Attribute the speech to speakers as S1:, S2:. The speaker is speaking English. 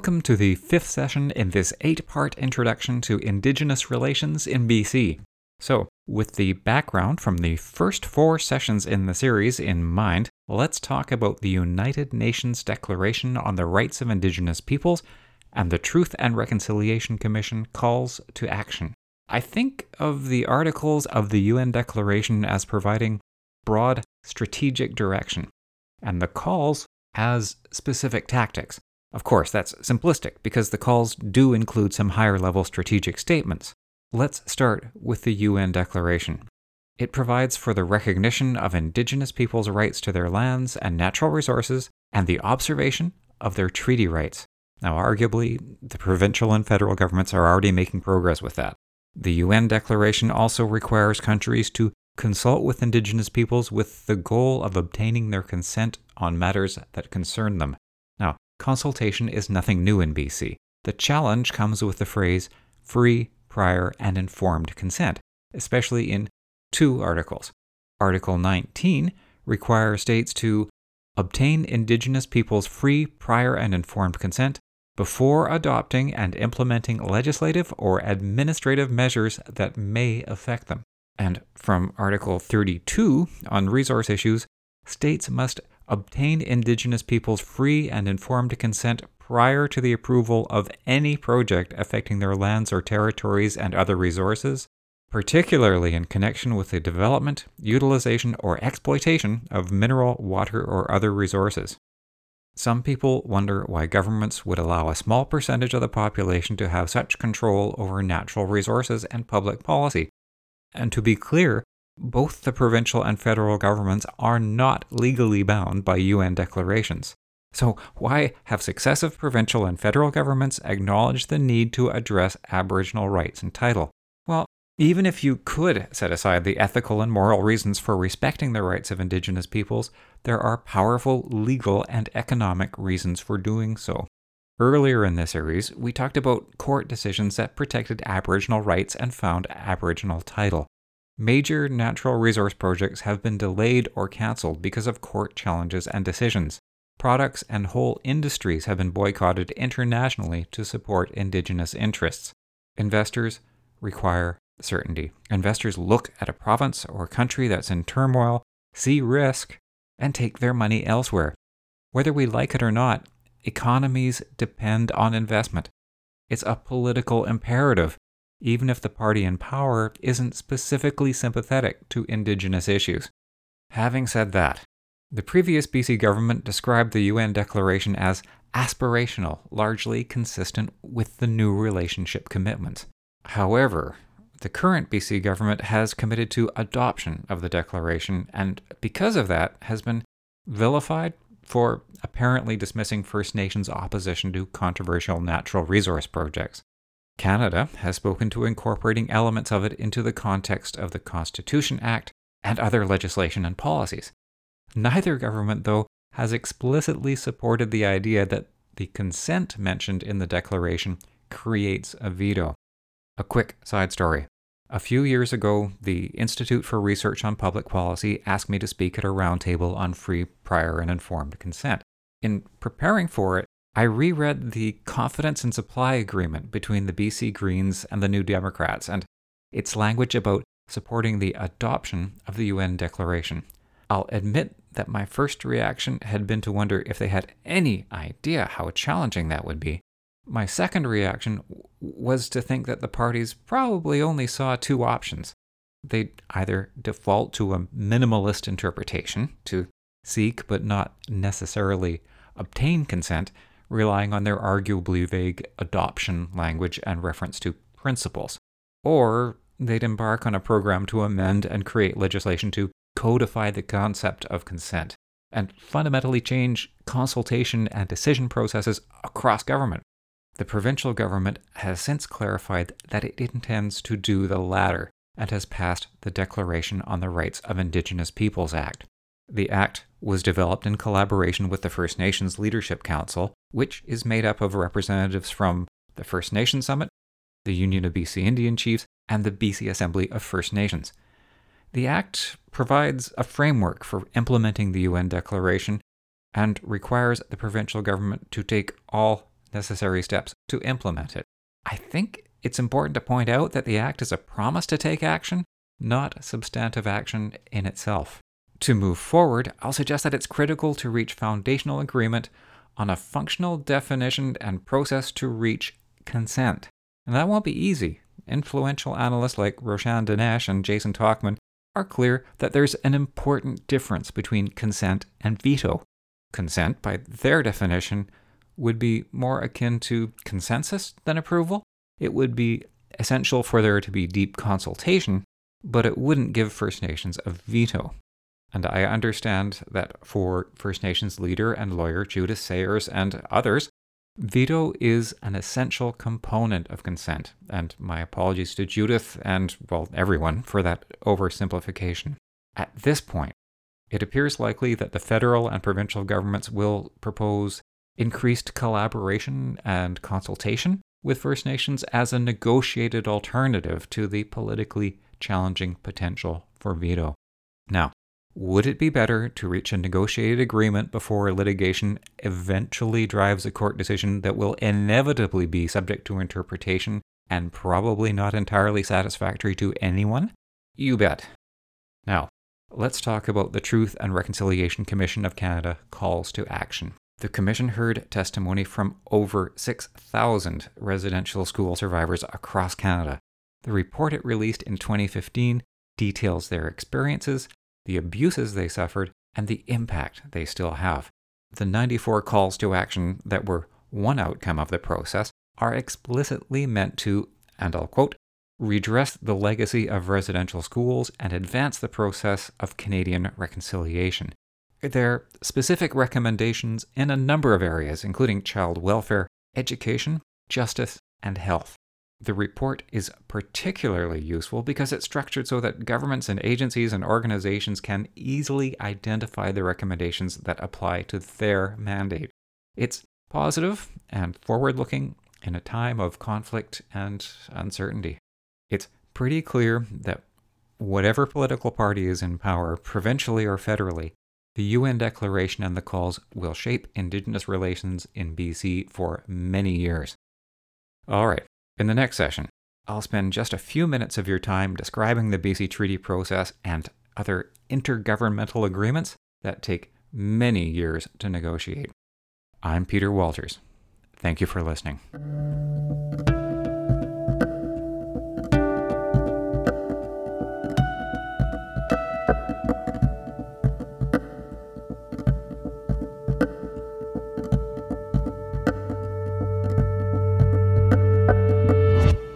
S1: Welcome to the fifth session in this eight part introduction to Indigenous relations in BC. So, with the background from the first four sessions in the series in mind, let's talk about the United Nations Declaration on the Rights of Indigenous Peoples and the Truth and Reconciliation Commission calls to action. I think of the articles of the UN Declaration as providing broad strategic direction, and the calls as specific tactics. Of course, that's simplistic because the calls do include some higher level strategic statements. Let's start with the UN Declaration. It provides for the recognition of Indigenous peoples' rights to their lands and natural resources and the observation of their treaty rights. Now, arguably, the provincial and federal governments are already making progress with that. The UN Declaration also requires countries to consult with Indigenous peoples with the goal of obtaining their consent on matters that concern them. Consultation is nothing new in BC. The challenge comes with the phrase free, prior, and informed consent, especially in two articles. Article 19 requires states to obtain Indigenous peoples' free, prior, and informed consent before adopting and implementing legislative or administrative measures that may affect them. And from Article 32 on resource issues, states must obtain Indigenous peoples' free and informed consent prior to the approval of any project affecting their lands or territories and other resources, particularly in connection with the development, utilization, or exploitation of mineral, water, or other resources. Some people wonder why governments would allow a small percentage of the population to have such control over natural resources and public policy. And to be clear, both the provincial and federal governments are not legally bound by UN declarations. So, why have successive provincial and federal governments acknowledged the need to address Aboriginal rights and title? Well, even if you could set aside the ethical and moral reasons for respecting the rights of Indigenous peoples, there are powerful legal and economic reasons for doing so. Earlier in this series, we talked about court decisions that protected Aboriginal rights and found Aboriginal title. Major natural resource projects have been delayed or cancelled because of court challenges and decisions products and whole industries have been boycotted internationally to support indigenous interests. Investors require certainty. Investors look at a province or country that's in turmoil, see risk, and take their money elsewhere. Whether we like it or not, economies depend on investment. It's a political imperative, even if the party in power isn't specifically sympathetic to Indigenous issues. Having said that, the previous BC government described the UN declaration as aspirational, largely consistent with the new relationship commitments. However, the current BC government has committed to adoption of the declaration and because of that has been vilified for apparently dismissing First Nations opposition to controversial natural resource projects. Canada has spoken to incorporating elements of it into the context of the Constitution Act and other legislation and policies. Neither government, though, has explicitly supported the idea that the consent mentioned in the declaration creates a veto. A quick side story. A few years ago, the Institute for Research on Public Policy asked me to speak at a roundtable on free, prior, and informed consent. In preparing for it, I reread the confidence and supply agreement between the BC Greens and the New Democrats and its language about supporting the adoption of the UN Declaration. I'll admit that my first reaction had been to wonder if they had any idea how challenging that would be. My second reaction was to think that the parties probably only saw two options. They'd either default to a minimalist interpretation, to seek but not necessarily obtain consent, relying on their arguably vague adoption language and reference to principles, or they'd embark on a program to amend and create legislation to codify the concept of consent and fundamentally change consultation and decision processes across government. The provincial government has since clarified that it intends to do the latter and has passed the Declaration on the Rights of Indigenous Peoples Act. The act was developed in collaboration with the First Nations Leadership Council, which is made up of representatives from the First Nation Summit, the Union of BC Indian Chiefs, and the BC Assembly of First Nations. The Act provides a framework for implementing the UN Declaration and requires the provincial government to take all necessary steps to implement it. I think it's important to point out that the Act is a promise to take action, not substantive action in itself. To move forward, I'll suggest that it's critical to reach foundational agreement on a functional definition and process to reach consent. And that won't be easy. Influential analysts like Roshan Danesh and Jason Tauchman are clear that there's an important difference between consent and veto. Consent, by their definition, would be more akin to consensus than approval. It would be essential for there to be deep consultation, but it wouldn't give First Nations a veto. And I understand that for First Nations leader and lawyer Judith Sayers and others, veto is an essential component of consent. And my apologies to Judith and, well, everyone for that oversimplification. At this point, it appears likely that the federal and provincial governments will propose increased collaboration and consultation with First Nations as a negotiated alternative to the politically challenging potential for veto. Now, would it be better to reach a negotiated agreement before litigation eventually drives a court decision that will inevitably be subject to interpretation and probably not entirely satisfactory to anyone? You bet. Now, let's talk about the Truth and Reconciliation Commission of Canada calls to action. The Commission heard testimony from over 6,000 residential school survivors across Canada. The report it released in 2015 details their experiences the abuses they suffered, and the impact they still have. The 94 calls to action that were one outcome of the process are explicitly meant to, and I'll quote, redress the legacy of residential schools and advance the process of Canadian reconciliation. They're specific recommendations in a number of areas, including child welfare, education, justice, and health. The report is particularly useful because it's structured so that governments and agencies and organizations can easily identify the recommendations that apply to their mandate. It's positive and forward looking in a time of conflict and uncertainty. It's pretty clear that whatever political party is in power, provincially or federally, the UN Declaration and the calls will shape Indigenous relations in BC for many years. All right, in the next session, I'll spend just a few minutes of your time describing the BC Treaty process and other intergovernmental agreements that take many years to negotiate. I'm Peter Walters. Thank you for listening.